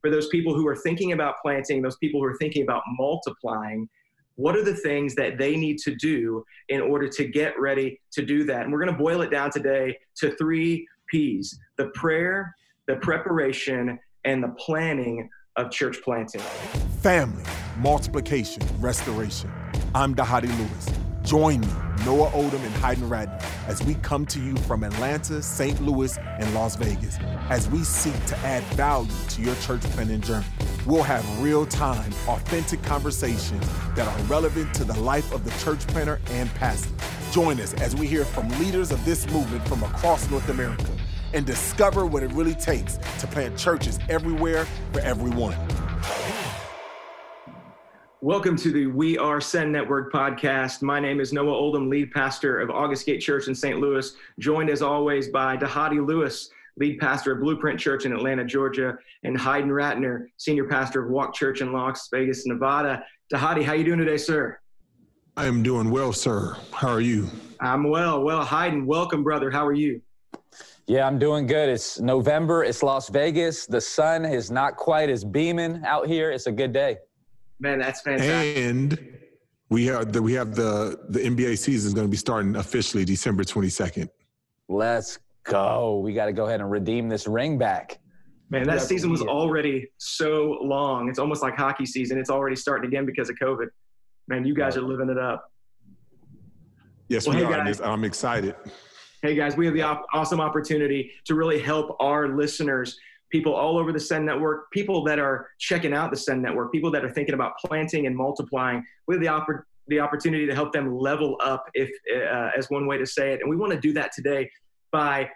for those people who are thinking about planting, those people who are thinking about multiplying, what are the things that they need to do in order to get ready to do that? And we're going to boil it down today to three P's the prayer, the preparation, and the planning of church planting. Family, multiplication, restoration. I'm Dhati Lewis. Join me, Noah Oldham and Hayden Ratner, as we come to you from Atlanta, St. Louis, and Las Vegas, as we seek to add value to your church planting journey. We'll have real time, authentic conversations that are relevant to the life of the church planter and pastor. Join us as we hear from leaders of this movement from across North America and discover what it really takes to plant churches everywhere for everyone. Welcome to the We Are Send Network podcast. My name is Noah Oldham, lead pastor of August Gate Church in St. Louis, joined as always by Dhati Lewis, lead pastor of Blueprint Church in Atlanta, Georgia, and Hayden Ratner, senior pastor of Walk Church in Las Vegas, Nevada. Dhati, how you doing today, sir? I am doing well, sir. How are you? I'm well. Well, Hayden, welcome, brother. How are you? Yeah, I'm doing good. It's November. It's Las Vegas. The sun is not quite as beaming out here. It's a good day. Man, that's fantastic. And we have the we have the the NBA season is going to be starting officially December 22nd. Let's go. We got to go ahead and redeem this ring back. Man, that season was already so long. It's almost like hockey season. It's already starting again because of COVID. Man, you guys are living it up. Yes, well, we hey are. Guys, I'm excited. Hey guys, we have the op- awesome opportunity to really help our listeners people all over the Send Network, people that are checking out the Send Network, people that are thinking about planting and multiplying. We have the, oppor- the opportunity to help them level up, if uh, as one way to say it. And we want to do that today by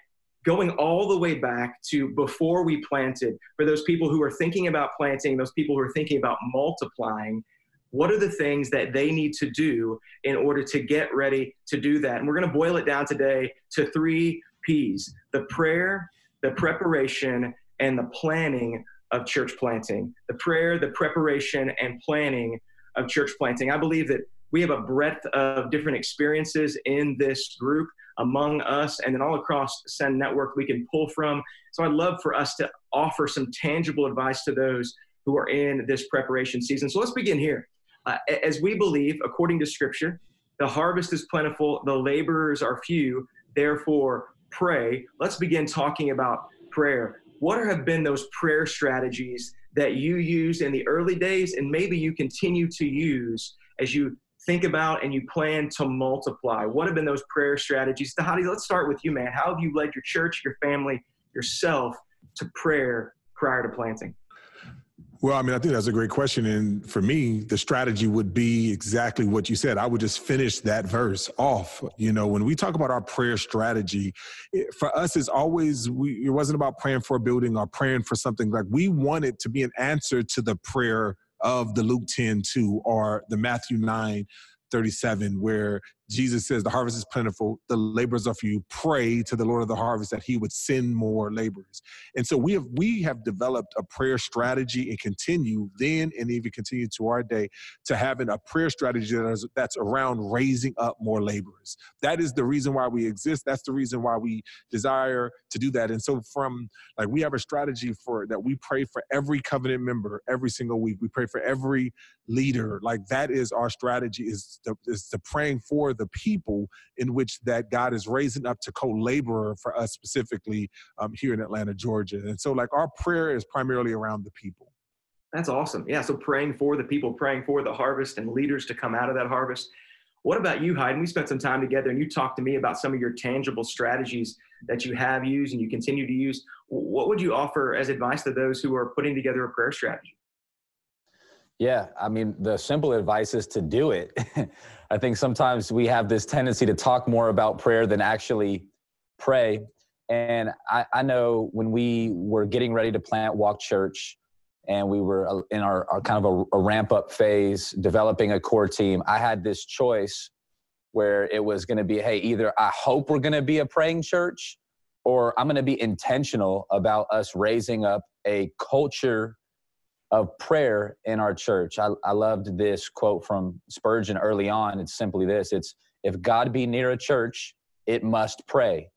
going all the way back to before we planted. For those people who are thinking about planting, those people who are thinking about multiplying, what are the things that they need to do in order to get ready to do that? And we're going to boil it down today to three P's the prayer, the preparation, and the planning of church planting. The prayer, the preparation, and planning of church planting. I believe that we have a breadth of different experiences in this group among us and then all across Send Network we can pull from. So I'd love for us to offer some tangible advice to those who are in this preparation season. So let's begin here. Uh, as we believe, according to Scripture, the harvest is plentiful, the laborers are few, therefore pray. Let's begin talking about prayer what have been those prayer strategies that you used in the early days and maybe you continue to use as you think about and you plan to multiply? What have been those prayer strategies? Dhati, let's start with you, man. How have you led your church, your family, yourself to prayer prior to planting? Well, I mean, I think that's a great question. And for me, the strategy would be exactly what you said. I would just finish that verse off. You know, when we talk about our prayer strategy, it, for us, it's always, we, it wasn't about praying for a building or praying for something. Like we want it to be an answer to the prayer of the Luke 10 2 or the Matthew 9 37, where Jesus says, The harvest is plentiful, the laborers are few. Pray to the Lord of the harvest that he would send more laborers. And so we have we have developed a prayer strategy and continue then and even continue to our day to having a prayer strategy that is, that's around raising up more laborers. That is the reason why we exist. That's the reason why we desire to do that. And so from like we have a strategy for that we pray for every covenant member every single week. We pray for every leader. Like that is our strategy is the, is the praying for the the people in which that God is raising up to co-laborer for us specifically um, here in Atlanta, Georgia. And so like our prayer is primarily around the people. That's awesome. Yeah. So praying for the people, praying for the harvest and leaders to come out of that harvest. What about you, Hayden? We spent some time together and you talked to me about some of your tangible strategies that you have used and you continue to use. What would you offer as advice to those who are putting together a prayer strategy? Yeah, I mean, the simple advice is to do it. I think sometimes we have this tendency to talk more about prayer than actually pray. And I, I know when we were getting ready to plant Walk Church and we were uh, in our, our kind of a, a ramp up phase, developing a core team, I had this choice where it was going to be hey, either I hope we're going to be a praying church or I'm going to be intentional about us raising up a culture of prayer in our church. I, I loved this quote from Spurgeon early on. It's simply this it's, if God be near a church, it must pray.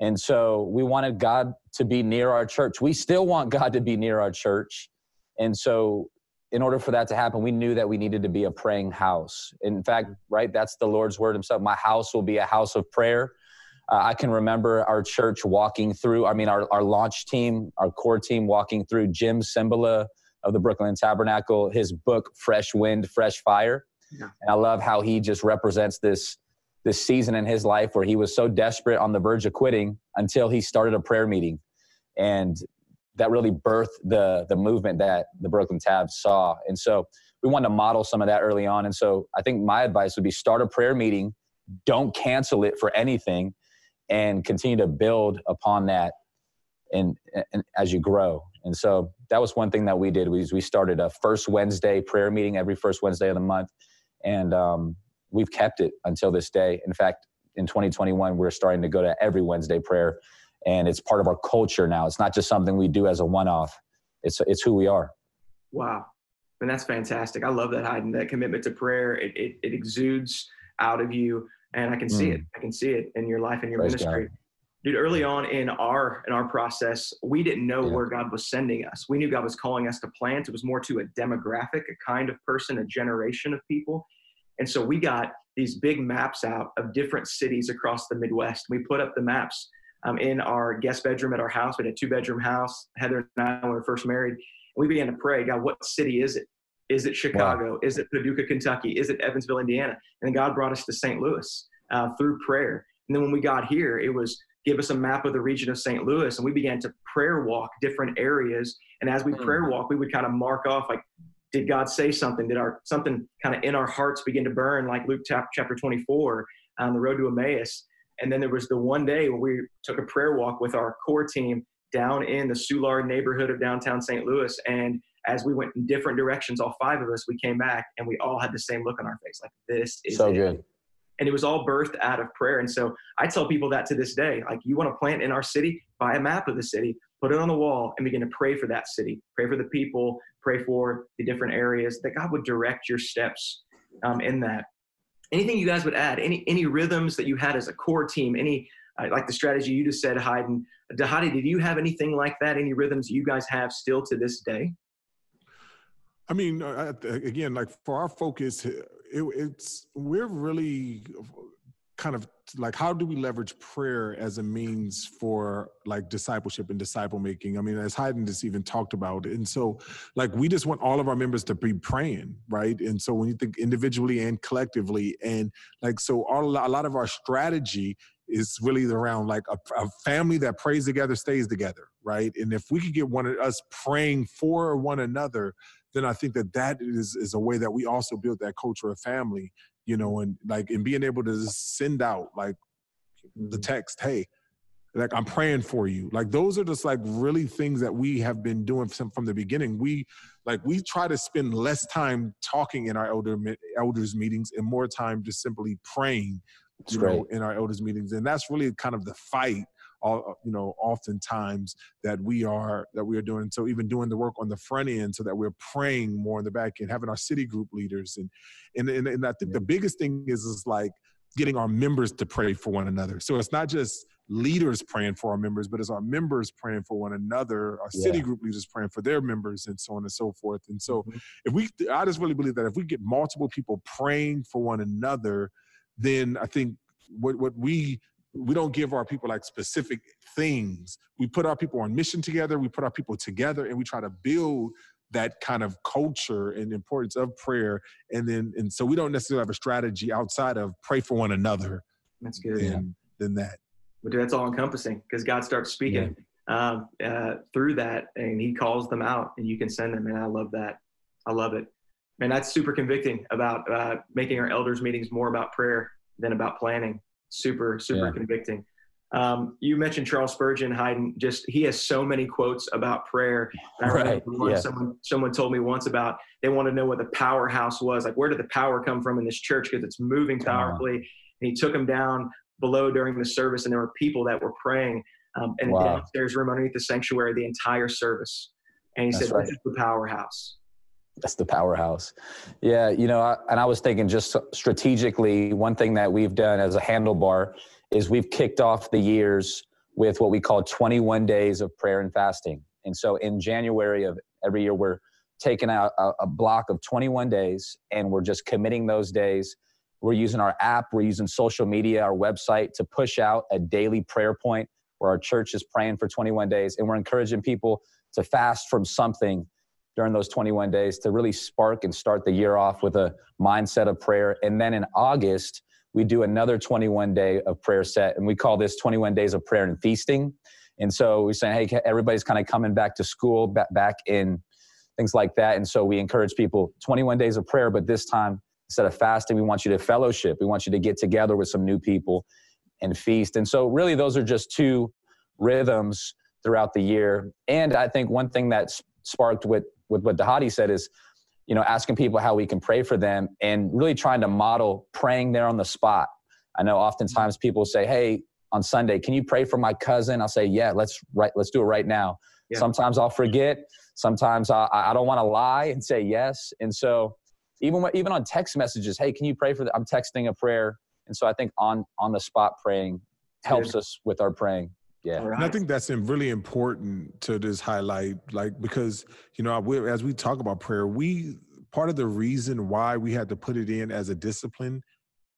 And so we wanted God to be near our church. We still want God to be near our church. And so, in order for that to happen, we knew that we needed to be a praying house. In fact, right, that's the Lord's word himself. My house will be a house of prayer. Uh, I can remember our church walking through, I mean, our, our launch team, our core team walking through Jim Cymbala of the Brooklyn Tabernacle, his book, Fresh Wind, Fresh Fire. Yeah. And I love how he just represents this this season in his life where he was so desperate on the verge of quitting until he started a prayer meeting. And that really birthed the the movement that the Brooklyn Tabs saw. And so we wanted to model some of that early on. And so I think my advice would be start a prayer meeting, don't cancel it for anything, and continue to build upon that and, and as you grow. And so that was one thing that we did was we started a first Wednesday prayer meeting every first Wednesday of the month. And um, we've kept it until this day. In fact, in 2021, we're starting to go to every Wednesday prayer and it's part of our culture now. It's not just something we do as a one-off. It's it's who we are. Wow, and that's fantastic. I love that Hayden. That commitment to prayer it it, it exudes out of you, and I can see mm. it. I can see it in your life and your Praise ministry. God. Dude, early on in our in our process, we didn't know yeah. where God was sending us. We knew God was calling us to plant. It was more to a demographic, a kind of person, a generation of people. And so we got these big maps out of different cities across the Midwest. We put up the maps um, in our guest bedroom at our house. We had a two bedroom house. Heather and I, when we were first married, and we began to pray, God, what city is it? Is it Chicago? Wow. Is it Paducah, Kentucky? Is it Evansville, Indiana? And then God brought us to St. Louis uh, through prayer. And then when we got here, it was give us a map of the region of St. Louis, and we began to prayer walk different areas. And as we mm. prayer walk, we would kind of mark off like, did God say something? Did our something kind of in our hearts begin to burn, like Luke chapter 24 on the road to Emmaus? And then there was the one day where we took a prayer walk with our core team down in the Soulard neighborhood of downtown St. Louis. And as we and it. was all birthed out of prayer. And so I tell people that to this day like, you want to plant in our city, buy a map of the city, put it on the wall, and begin to pray for that city, pray for the people, pray for the different areas that God would direct your steps um, in that anything you guys would add any any rhythms that you had as a core team any uh, like the strategy you just said hayden Dhati did you have anything like that any rhythms you guys have still to this day i mean uh, again like for our focus it, it's we're really kind of like how do we leverage prayer as a means for like discipleship and disciple making? I mean as hayden just even talked about. And so like we just want all of our members to be praying right? And so when you think individually and collectively and like so all, a lot of our strategy is really around like a, a, family that prays together stays together right? And if we could get one of us praying for one another then i think that that is, is a way that we also build that culture of family you know, and like and being able to send out like the mm-hmm. text, hey, like I'm praying for you. Like those are just like really things that we have been doing from, from the beginning. We like we try to spend less time talking in our elder elders meetings and more time just simply praying, you know, in our elders meetings. And that's really kind of the fight all uh, you know oftentimes that we are that we are doing so even doing the work on the front end so that we're praying more in the back end having our city group leaders and and and, and i think yeah. the biggest thing is is like getting our members to pray for one another so it's not just leaders praying for our members but it's our members praying for one another our yeah. city group leaders praying for their members and so on and so forth and so mm-hmm. if we i just really believe that if we get multiple people praying for one another then i think what what we we don't give our people like specific things. We put our people on mission together, we put our people together, and we try to build that kind of culture and importance of prayer. And then, and so we don't necessarily have a strategy outside of pray for one another. That's good. And yeah. than that. But that's all encompassing because God starts speaking yeah. um, uh, through that and he calls them out and you can send them. And I love that. I love it. And that's super convicting about uh, making our elders meetings more about prayer than about planning super super yeah. convicting um, you mentioned Charles Spurgeon, Hayden. Just he has so many quotes about prayer. Right. yeah. someone someone told me once about they want to know what the powerhouse was. Like, where did the power come from in this church? Because it's moving powerfully. And he took them down below during the service, and there were people that were praying um, in wow. a downstairs room underneath the sanctuary the entire service. And he That's said, right. "This is the powerhouse." That's the powerhouse. Yeah, you know, I, and I was thinking just strategically, one thing that we've done as a handlebar is we've kicked off the years with what we call 21 days of prayer and fasting. And so in January of every year, we're taking out a, a block of 21 days and we're just committing those days. We're using our app, we're using social media, our website to push out a daily prayer point where our church is praying for 21 days. And we're encouraging people to fast from something during those 21 days to really spark and start the year off with a mindset of prayer. And then in August, we do another 21 day of prayer set, and we call this 21 days of prayer and feasting. And so we say, hey, everybody's kind of coming back to school, back in things like that. And so we encourage people 21 days of prayer, but this time instead of fasting, we want you to fellowship. We want you to get together with some new people and feast. And so really those are just two rhythms throughout the year. And I think one thing that's sparked with, with what Dhati said is, you know, asking people how we can pray for them and really trying to model praying there on the spot. I know oftentimes people say, Hey, on Sunday, can you pray for my cousin? I'll say, yeah, let's right, let's do it right now. Yeah. Sometimes I'll forget. Sometimes I, I don't want to lie and say yes. And so even even on text messages, hey, can you pray for that? I'm texting a prayer. And so I think on on the spot praying helps us with our praying. Yeah. Right. And I think that's really important to just highlight, like, because, you know, we, as we talk about prayer, we, part of the reason why we had to put it in as a discipline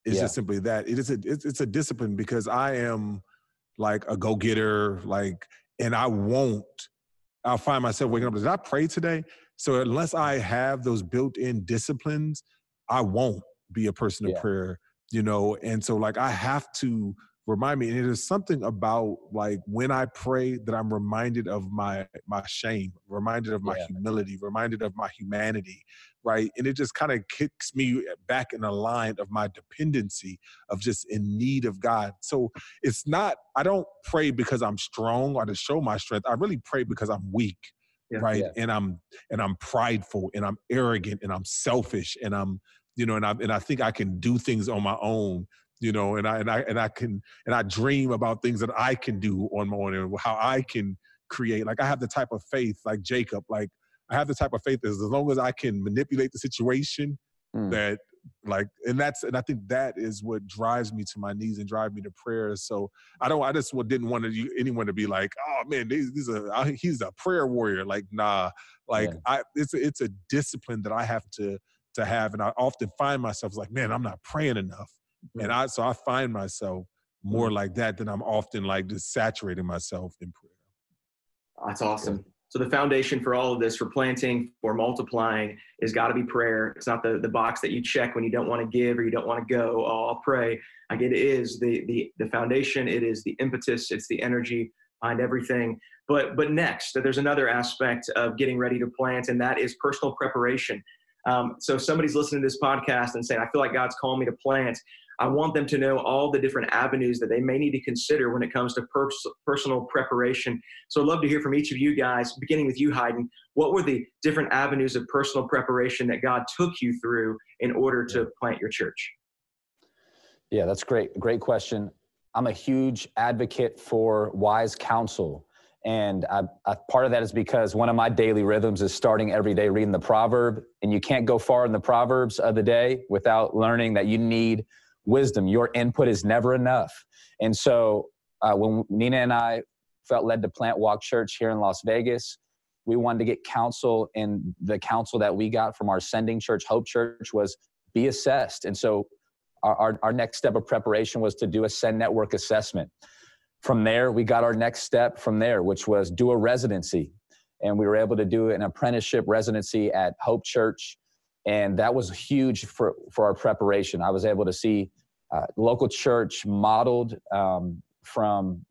is yeah. just simply that it is a it's, it's a discipline because I am like a go getter, like, and I won't. I'll find myself waking up. Did I pray today? So unless I have those built-in disciplines, I won't be a person of yeah. prayer. You know, and so like I have to remind me and it is something about like when i pray that i'm reminded of my my shame reminded of my yeah. humility reminded of my humanity right and it just kind of kicks me back in a line of my dependency of just in need of god so it's not i don't pray because i'm strong or to show my strength i really pray because i'm weak yeah. right yeah. and i'm and i'm prideful and i'm arrogant and i'm selfish and i'm you know and i and i think i can do things on my own you know, and I and I and I can and I dream about things that I can do on my own and how I can create. Like I have the type of faith, like Jacob, like I have the type of faith that as long as I can manipulate the situation, mm. that like and that's and I think that is what drives me to my knees and drive me to prayer. So I don't I just didn't want to, anyone to be like, oh man, these, these are he's a prayer warrior. Like nah, like yeah. I it's a, it's a discipline that I have to to have, and I often find myself like, man, I'm not praying enough. And I so I find myself more mm. like that than I'm often like just saturating myself in prayer. That's awesome. So the foundation for all of this, for planting, for multiplying, is got to be prayer. It's not the, the box that you check when you don't want to give or you don't want to go. Oh, I'll pray. Like it is the the the foundation. It is the impetus. It's the energy behind everything. But but next, there's another aspect of getting ready to plant, and that is personal preparation. Um, so somebody's listening to this podcast and saying, I feel like God's calling me to plant. I want them to know all the different avenues that they may need to consider when it comes to pers- personal preparation. So I'd love to hear from each of you guys, beginning with you, Hayden. What were the different avenues of personal preparation that God took you through in order to plant your church? Yeah, that's great. Great question. I'm a huge advocate for wise counsel. And I, I, part of that is because one of my daily rhythms is starting every day reading the proverb. And you can't go far in the proverbs of the day without learning that you need wisdom. Your input is never enough. And so uh, when Nina and I felt led to plant Walk Church here in Las Vegas, we wanted to get counsel, and the counsel that we got from our sending church, Hope Church, was be assessed. And so our, our, our next step of preparation was to do a Send Network assessment. From there, we got our next step from there, which was do a residency. And we were able to do an apprenticeship residency at Hope Church and that was huge for for our preparation. I was able to see uh, local church modeled um, from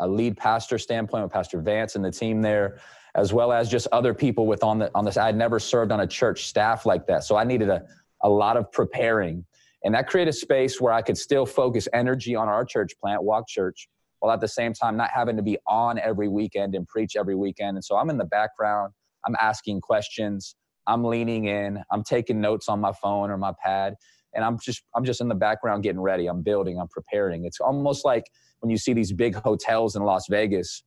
a lead pastor standpoint with Pastor Vance and the team there, as well as just other people with on the on this. I had never served on a church staff like that, so I needed a a lot of preparing, and that created a space where I could still focus energy on our church plant, Walk Church, while at the same time not having to be on every weekend and preach every weekend. And so I'm in the background. I'm asking questions. I'm leaning in, I'm taking notes on my phone or my pad, and I'm just I'm just in the background getting ready. I'm building, I'm preparing. It's almost like when you see these big hotels in Las Vegas,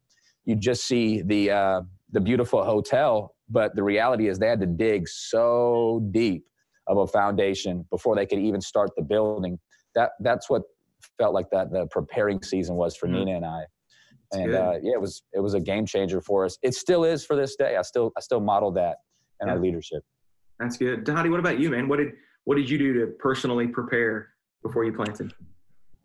you just see the uh, the beautiful hotel, but the reality is they had to dig so deep of a foundation before they could even start the building. That that's what felt like that the preparing season was for mm-hmm. Nina and I. and uh, yeah, it was it was a game changer for us. It still is for this day. I still I still model that and yeah. our leadership. That's good. Dhati, what about you, man? What did what did you do to personally prepare before you planted?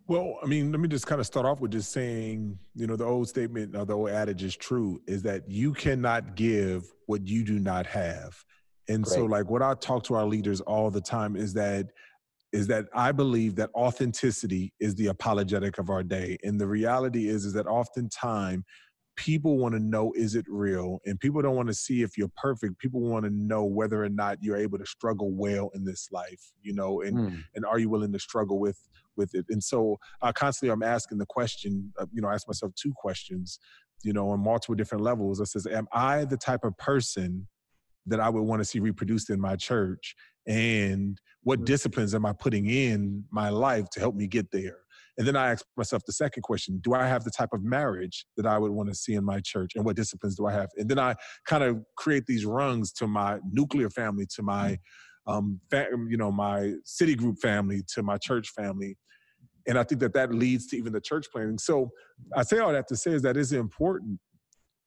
Well, I mean, let me just kind of start off with just saying, you know, the old statement or the old adage is true is that you cannot give what you do not have. And Great. so like what I talk to our leaders all the time is that is that I believe that authenticity is the apologetic of our day. And the reality is is that oftentimes people want to know is it real? And people don't want to see if you're perfect. People want to know whether or not you're able to struggle well in this life you know and mm. and are you willing to struggle with with it? And so uh, constantly i'm asking the question uh, you know I ask myself two questions you know on multiple different levels. I says am i the type of person that i would want to see reproduced in my church? And what mm. disciplines am i putting in my life to help me get there and then I ask myself the second question Do I have the type of marriage that I would want to see in my church? And what disciplines do I have? And then I kind of create these rungs to my nuclear family, to my, um, fa- you know, my city group family, to my church family. And I think that that leads to even the church planning. So I say all that to say is that it's important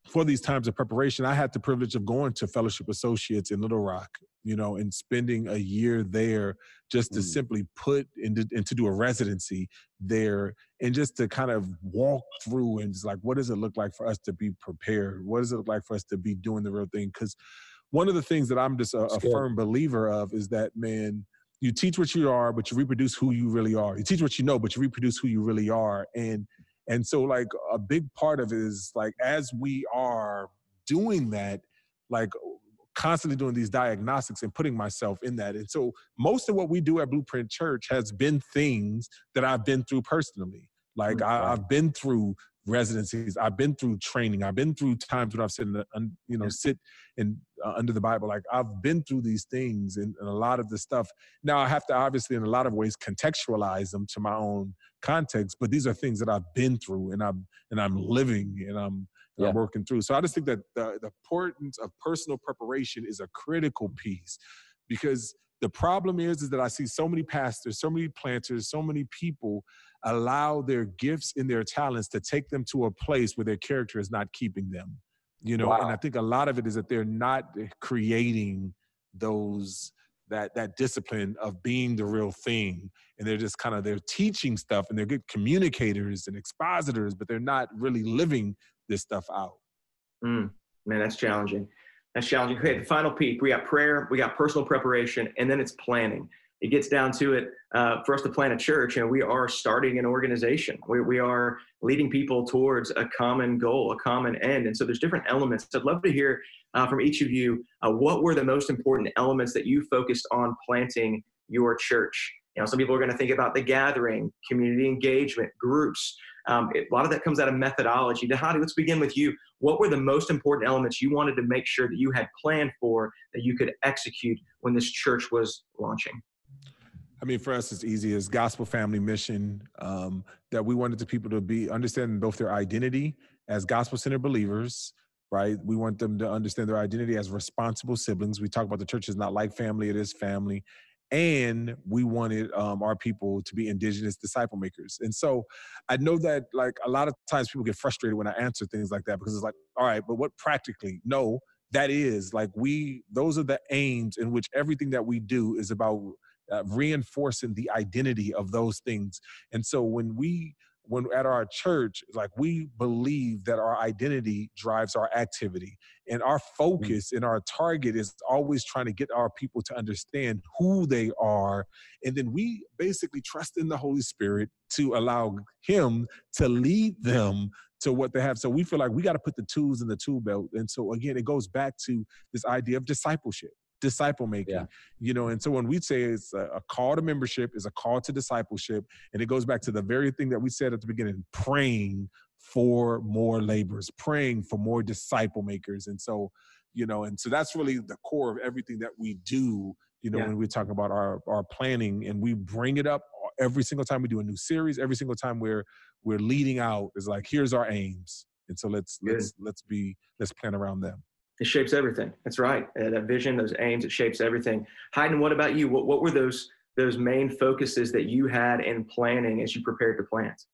for these times of preparation, I had the privilege of going to Fellowship Associates in Little Rock, you know, and spending a year there just to mm. simply put into and to do a residency there and just to kind of walk through and just like, what does it look like for us to be prepared? What does it look like for us to be doing the real thing? Because one of the things that I'm just a, a firm believer of is that, man, you teach what you are, but you reproduce who you really are. You teach what you know, but you reproduce who you really are. And and so, like, a big part of it is like, as we are doing that, like, constantly doing these diagnostics and putting myself in that. And so, most of what we do at Blueprint Church has been things that I've been through personally. Like, mm, I, have been through residencies. I've been through training. I've been through times when I've sit, in the, you know, sit in uh, under the Bible. Like I've been through these things and, and, a lot of the stuff. Now I have to obviously, in a lot of ways, contextualize them to my own context. But these are things that I've been through and I'm and I'm living and I'm, and yeah. I'm working through. So I just think that the, the importance of personal preparation is a critical piece because the problem is is that I see so many pastors, so many planters, so many people allow their gifts and their talents to take them to a place where their character is not keeping them. You know, wow. and I think a lot of it is that they're not creating those that that discipline of being the real thing and they're just kind of they're teaching stuff and they're good communicators and expositors but they're not really living this stuff out mm, man that's challenging that's challenging. Okay the final peak we got prayer we got personal preparation and then it's planning. It gets down to it uh, for us to plant a church and we are starting an organization. We, we are leading people towards a common goal a common end. And so there's different elements. I'd love to hear uh, from each of you uh, what were the most important elements that you focused on planting your church? You know some people are going to think about the gathering community engagement groups um, it, a lot of that comes out of methodology. Dhati, let's begin with you. What were the most important elements you wanted to make sure that you had planned for that you could execute when this church was launching? I mean, for us, it's easy. As gospel family mission um, that we wanted the people to be understanding both their identity as gospel centered believers, right? We want them to understand their identity as responsible siblings. We talk about the church is not like family; it is family, and we wanted um, our people to be indigenous disciple makers. And so, I know that like a lot of times people get frustrated when I answer things like that because it's like, all right, but what practically? No, that is like we those are the aims in which everything that we do is about uh, reinforcing the identity of those things. And so when we when at our church like we believe that our identity drives our activity and our mm. focus mm-hmm. and our target is always trying to get our people to understand who they are and then we basically trust in the holy spirit to allow him to lead them to what they have so we feel like we got to put the tools in the tool belt and so again it goes back to this idea of discipleship disciple making yeah. you know and so when we say it's a, a, call to membership is a call to discipleship and it goes back to the very thing that we said at the beginning praying for more laborers praying for more disciple makers and so you know and so that's really the core of everything that we do you know yeah. when we talk about our our planning and we bring it up every single time we do a new series every single time we're we're leading out is like here's our aims and so let's Good. let's let's be let's plan around them it shapes everything. That's right. Uh, that vision, those aims, it shapes everything. Hayden, what about you? What, what were those those main focuses that you had in planning as you prepared to plant?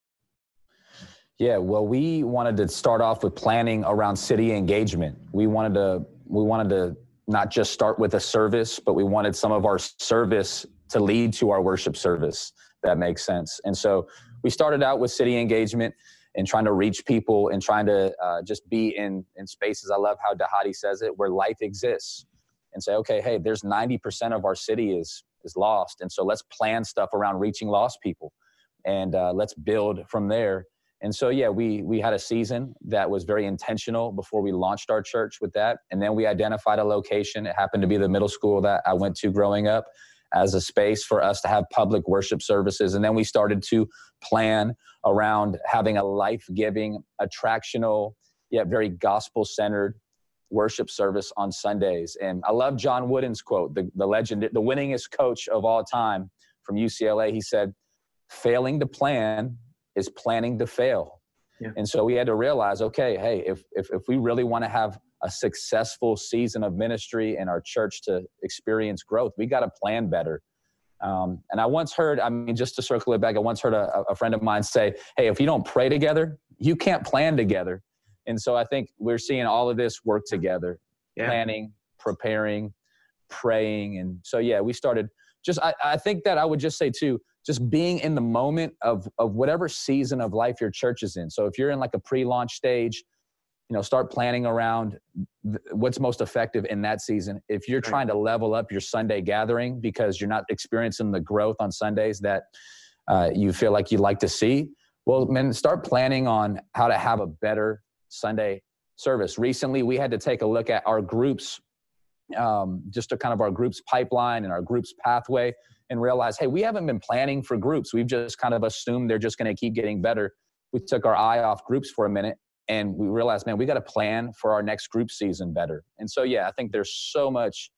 Yeah, well, we wanted to start off with planning around city engagement. We wanted to we wanted to not just start with a service, but we wanted some of our service to lead to our worship service. That makes sense. And so we started out with city engagement and trying to reach people and trying to uh, just be in in spaces. I love how Dhati says it, where life exists, and say, okay, hey, there's 90% of our city is is lost, and so let's plan stuff around reaching lost people, and uh, let's build from there. And so, yeah, we we had a season that was very intentional before we launched our church with that, and then we identified a location. It happened to be the middle school that I went to growing up as a space for us to have public worship services. And then we started to plan around having a life giving, attractional, yet very gospel centered worship service on Sundays. And I love John Wooden's quote, the, the legend, the winningest coach of all time from UCLA. He said, failing to plan is planning to fail. Yeah. And so we had to realize, okay, hey, if, if, if we really want to have a successful season of ministry in our church to experience growth. We got to plan better. Um, and I once heard, I mean, just to circle it back, I once heard a, a friend of mine say, Hey, if you don't pray together, you can't plan together. And so I think we're seeing all of this work together yeah. planning, preparing, praying. And so, yeah, we started just, I, I think that I would just say too, just being in the moment of, of whatever season of life your church is in. So if you're in like a pre launch stage, you know start planning around what's most effective in that season. If you're trying to level up your sunday gathering because you're not experiencing the growth on sundays that uh, you feel like you'd like to see well man start planning on how to have a better sunday service. Recently we had to take a look at our groups um, just to kind of our groups pipeline and our groups pathway and realize hey we haven't been planning for groups. We've just kind of assumed they're just going to keep getting better. We took our eye off groups for a minute and we realized, man, we got to plan for our next group season better. And so, yeah, I think there's so much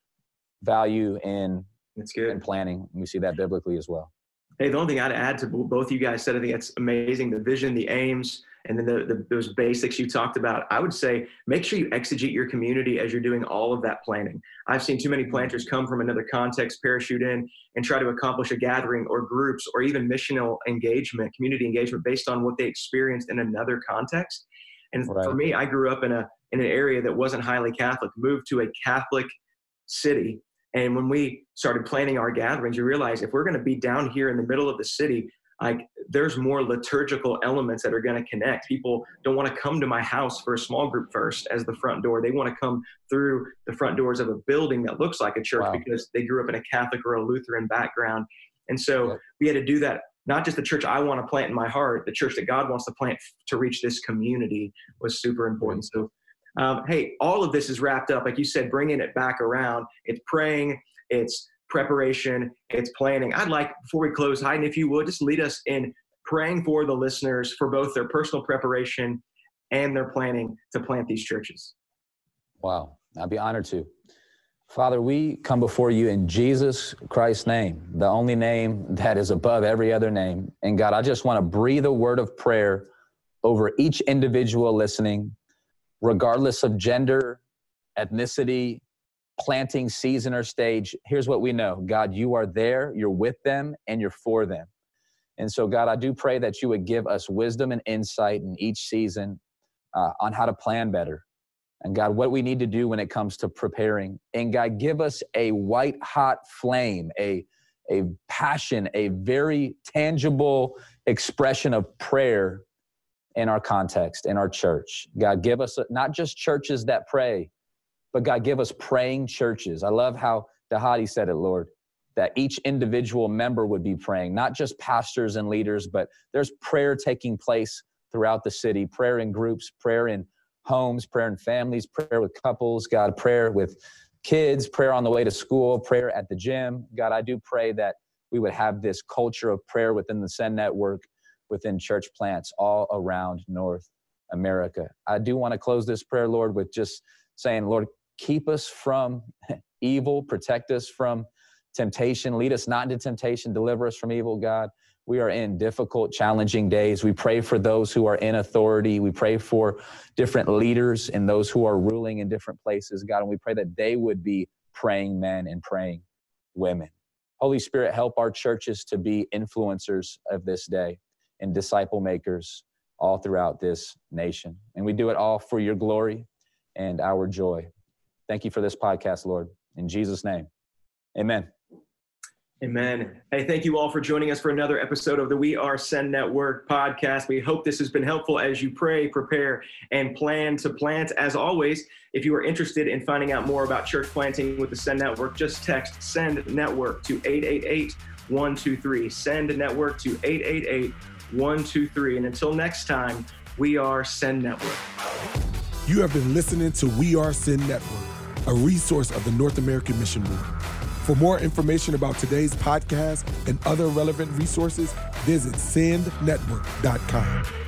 value in that's good in planning. And we see that biblically as well. Hey, the only thing I'd add to both you guys said, I think that's amazing. The vision, the aims, and then the, the, those basics you talked about. I would say make sure you exegete your community as you're doing all of that planning. I've seen too many planters come from another context, parachute in, and try to accomplish a gathering or groups or even missional engagement, community engagement based on what they experienced in another context. And right. for me, I grew up in a in an area that wasn't highly Catholic, moved to a Catholic city. And when we started planning our gatherings, you realize if we're going to be down here in the middle of the city, like there's more liturgical elements that are going to connect. People don't want to come to my house for a small group first as the front door. They want to come through the front doors of a building that looks like a church wow. because they grew up in a Catholic or a Lutheran background. And so yeah. we had to do that not just the church I want to plant in my heart, the church that God wants to plant to reach this community was super important. So, um, hey, all of this is wrapped up, like you said, bringing it back around. It's praying, it's preparation, it's planning. I'd like, before we close, Hayden, if you would, just lead us in praying for the listeners for both their personal preparation and their planning to plant these churches. Wow, I'd be honored to. Father, we come before you in Jesus Christ's name, the only name that is above every other name. And God, I just want to breathe a word of prayer over each individual listening, regardless of gender, ethnicity, planting season or stage. Here's what we know God, you are there, you're with them, and you're for them. And so, God, I do pray that you would give us wisdom and insight in each season uh, on how to plan better and God, what we need to do when it comes to preparing. And God, give us a white hot flame, a, a passion, a very tangible expression of prayer in our context, in our church. God, give us not just churches that pray, but God, give us praying churches. I love how Dhati said it, Lord, that each individual member would be praying, not just pastors and leaders, but there's prayer taking place throughout the city, prayer in groups, prayer in homes, prayer in families, prayer with couples, God, prayer with kids, prayer on the way to school, prayer at the gym. God, I do pray that we would have this culture of prayer within the Send Network, within church plants all around North America. I do want to close this prayer, Lord, with just saying, Lord, keep us from evil, protect us from temptation, lead us not into temptation, deliver us from evil, God. We are in difficult, challenging days. We pray for those who are in authority. We pray for different leaders and those who are ruling in different places, God. And we pray that they would be praying men and praying women. Holy Spirit, help our churches to be influencers of this day and disciple makers all throughout this nation. And we do it all for your glory and our joy. Thank you for this podcast, Lord. In Jesus' name, amen. Amen. Hey, thank you all for joining us for another episode of the We Are Send Network podcast. We hope this has been helpful as you pray, prepare, and plan to plant. As always, if you are interested in finding out more about church planting with the Send Network, just text Send Network to 888 123. Send Network to 888 123. And until next time, we are Send Network. You have been listening to We Are Send Network, a resource of the North American Mission Board. For more information about today's podcast and other relevant resources, visit sendnetwork.com.